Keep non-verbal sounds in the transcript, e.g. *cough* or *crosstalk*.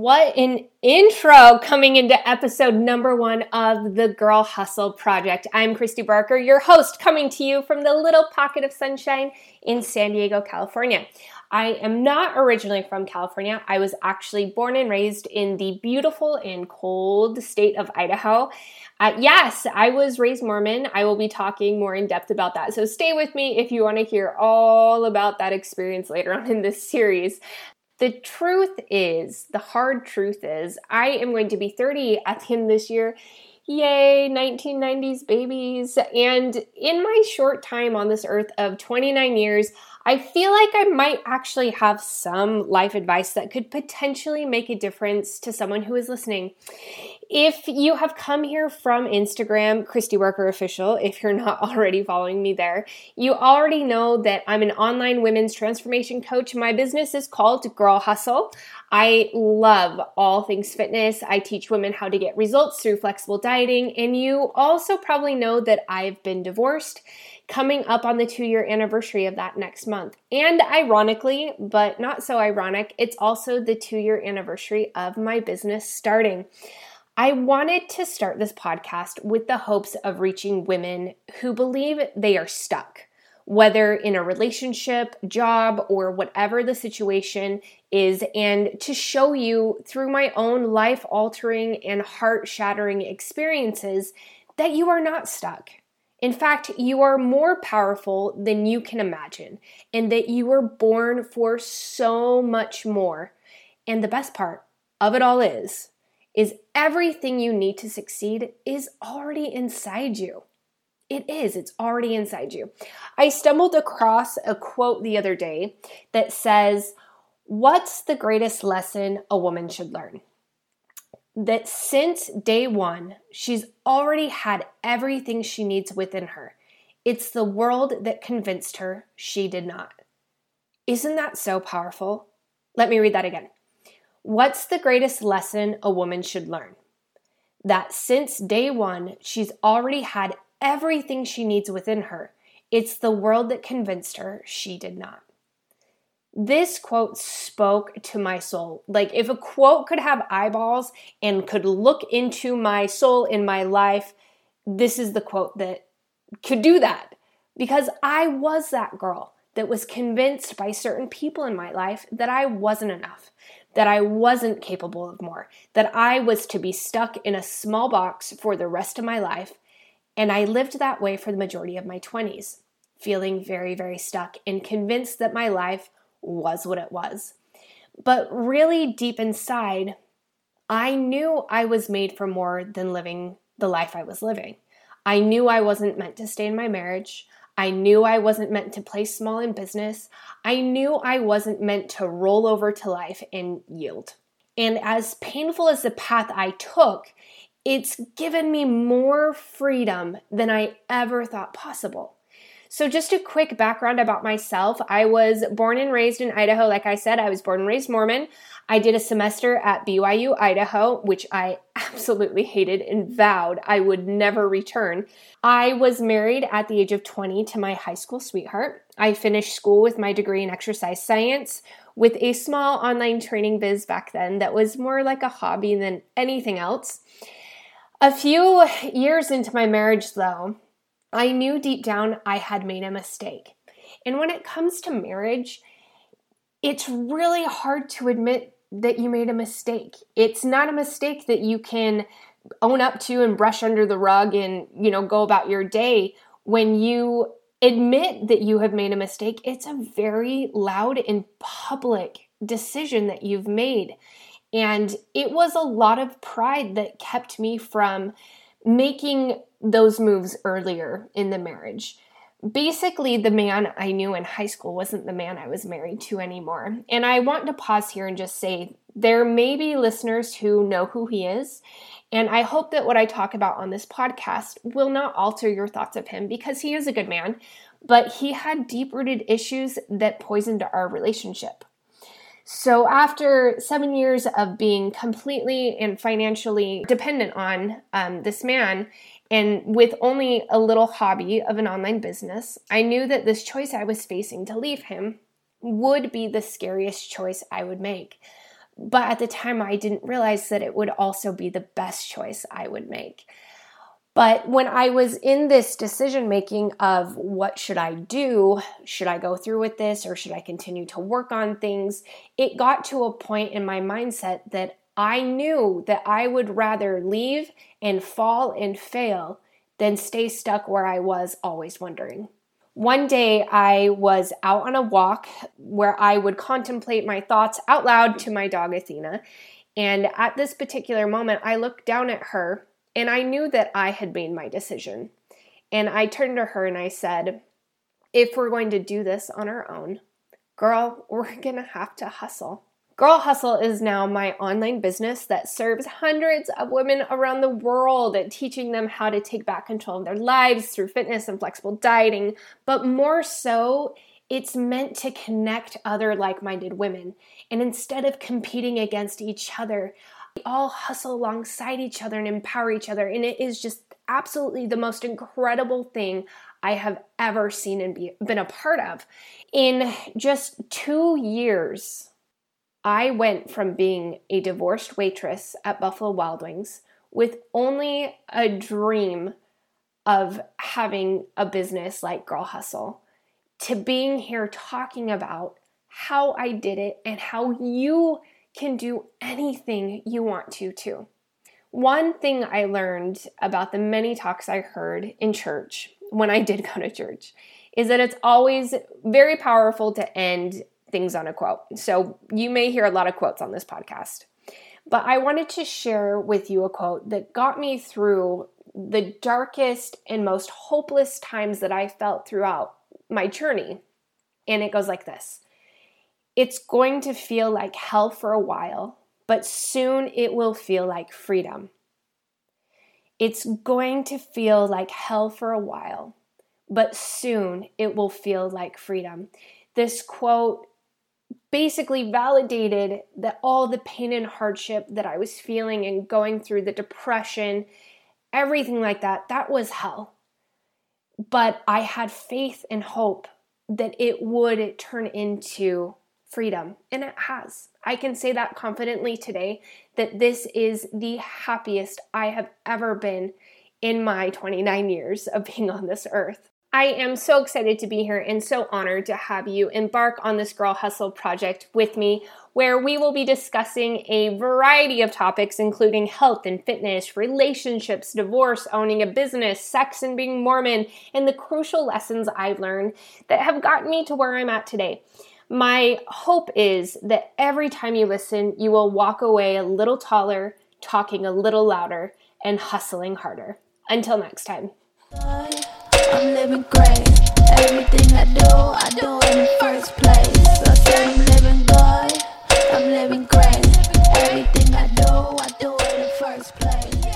What an intro coming into episode number one of the Girl Hustle Project. I'm Christy Barker, your host, coming to you from the little pocket of sunshine in San Diego, California. I am not originally from California. I was actually born and raised in the beautiful and cold state of Idaho. Uh, yes, I was raised Mormon. I will be talking more in depth about that. So stay with me if you want to hear all about that experience later on in this series. The truth is, the hard truth is, I am going to be 30 at the end of this year. Yay, 1990s babies. And in my short time on this earth of 29 years, I feel like I might actually have some life advice that could potentially make a difference to someone who is listening. If you have come here from Instagram, Christy Barker Official, if you're not *laughs* already following me there, you already know that I'm an online women's transformation coach. My business is called Girl Hustle. I love all things fitness. I teach women how to get results through flexible dieting. And you also probably know that I've been divorced coming up on the two year anniversary of that next month. And ironically, but not so ironic, it's also the two year anniversary of my business starting. I wanted to start this podcast with the hopes of reaching women who believe they are stuck, whether in a relationship, job, or whatever the situation is, and to show you through my own life altering and heart shattering experiences that you are not stuck in fact, you are more powerful than you can imagine, and that you were born for so much more. And the best part of it all is, is everything you need to succeed is already inside you. It is, it's already inside you. I stumbled across a quote the other day that says, What's the greatest lesson a woman should learn? that since day one, she's already had everything she needs within her. It's the world that convinced her she did not. Isn't that so powerful? Let me read that again. What's the greatest lesson a woman should learn? That since day one, she's already had everything she needs within her. It's the world that convinced her she did not this quote spoke to my soul. Like, if a quote could have eyeballs and could look into my soul in my life, this is the quote that could do that. Because I was that girl that was convinced by certain people in my life that I wasn't enough, that I wasn't capable of more, that I was to be stuck in a small box for the rest of my life. And I lived that way for the majority of my 20s, feeling very, very stuck and convinced that my life was what it was. But really deep inside, I knew I was made for more than living the life I was living. I knew I wasn't meant to stay in my marriage. I knew I wasn't meant to play small in business. I knew I wasn't meant to roll over to life and yield. And as painful as the path I took, it's given me more freedom than I ever thought possible. So, just a quick background about myself. I was born and raised in Idaho. Like I said, I was born and raised Mormon. I did a semester at BYU, Idaho, which I *laughs* absolutely hated and vowed I would never return. I was married at the age of 20 to my high school sweetheart. I finished school with my degree in exercise science with a small online training biz back then that was more like a hobby than anything else. A few years into my marriage, though, I knew deep down I had made a mistake. And when it comes to marriage, it's really hard to admit that you made a mistake. It's not a mistake that you can own up to and brush under the rug and, you know, go about your day. When you admit that you have made a mistake, it's a very loud and public decision that you've made. And it was a lot of pride that kept me from making those moves earlier in the marriage. Basically, the man I knew in high school wasn't the man I was married to anymore. And I want to pause here and just say there may be listeners who know who he is. And I hope that what I talk about on this podcast will not alter your thoughts of him because he is a good man, but he had deep rooted issues that poisoned our relationship. So, after seven years of being completely and financially dependent on um, this man, and with only a little hobby of an online business, I knew that this choice I was facing to leave him would be the scariest choice I would make. But at the time, I didn't realize that it would also be the best choice I would make. But when I was in this decision making of what should I do, should I go through with this or should I continue to work on things, it got to a point in my mindset that I knew that I would rather leave and fall and fail than stay stuck where I was always wondering. One day I was out on a walk where I would contemplate my thoughts out loud to my dog Athena. And at this particular moment, I looked down at her and I knew that I had made my decision. And I turned to her and I said, If we're going to do this on our own, girl, *laughs* we're gonna have to hustle. Girl Hustle is now my online business that serves hundreds of women around the world, teaching them how to take back control of their lives through fitness and flexible dieting. But more so, it's meant to connect other like minded women. And instead of competing against each other, we all hustle alongside each other and empower each other. And it is just absolutely the most incredible thing I have ever seen and be, been a part of. In just two years, I went from being a divorced waitress at Buffalo Wild Wings with only a dream of having a business like Girl Hustle to being here talking about how I did it and how you can do anything you want to, too. One thing I learned about the many talks I heard in church when I did go to church is that it's always very powerful to end things on a quote. So you may hear a lot of quotes on this podcast. But I wanted to share with you a quote that got me through the darkest and most hopeless times that I felt throughout my journey. And it goes like this It's going to feel like hell for a while, but soon it will feel like freedom. It's going to feel like hell for a while, but soon it will feel like freedom. This quote basically validated that all the pain and hardship that I was feeling and going through, the depression, everything like that, that was hell. But I had faith and hope that it would turn into freedom, and it has. I can say that confidently today that this is the happiest I have ever been in my 29 years of being on this earth. I am so excited to be here and so honored to have you embark on this Girl Hustle project with me, where we will be discussing a variety of topics, including health and fitness, relationships, divorce, owning a business, sex and being Mormon, and the crucial lessons I've learned that have gotten me to where I'm at today. My hope is that every time you listen, you will walk away a little taller, talking a little louder, and hustling harder. Until next time living great. Everything I do, I do in the first place. I said I'm living good, I'm living great. Everything I do, I do in the first place.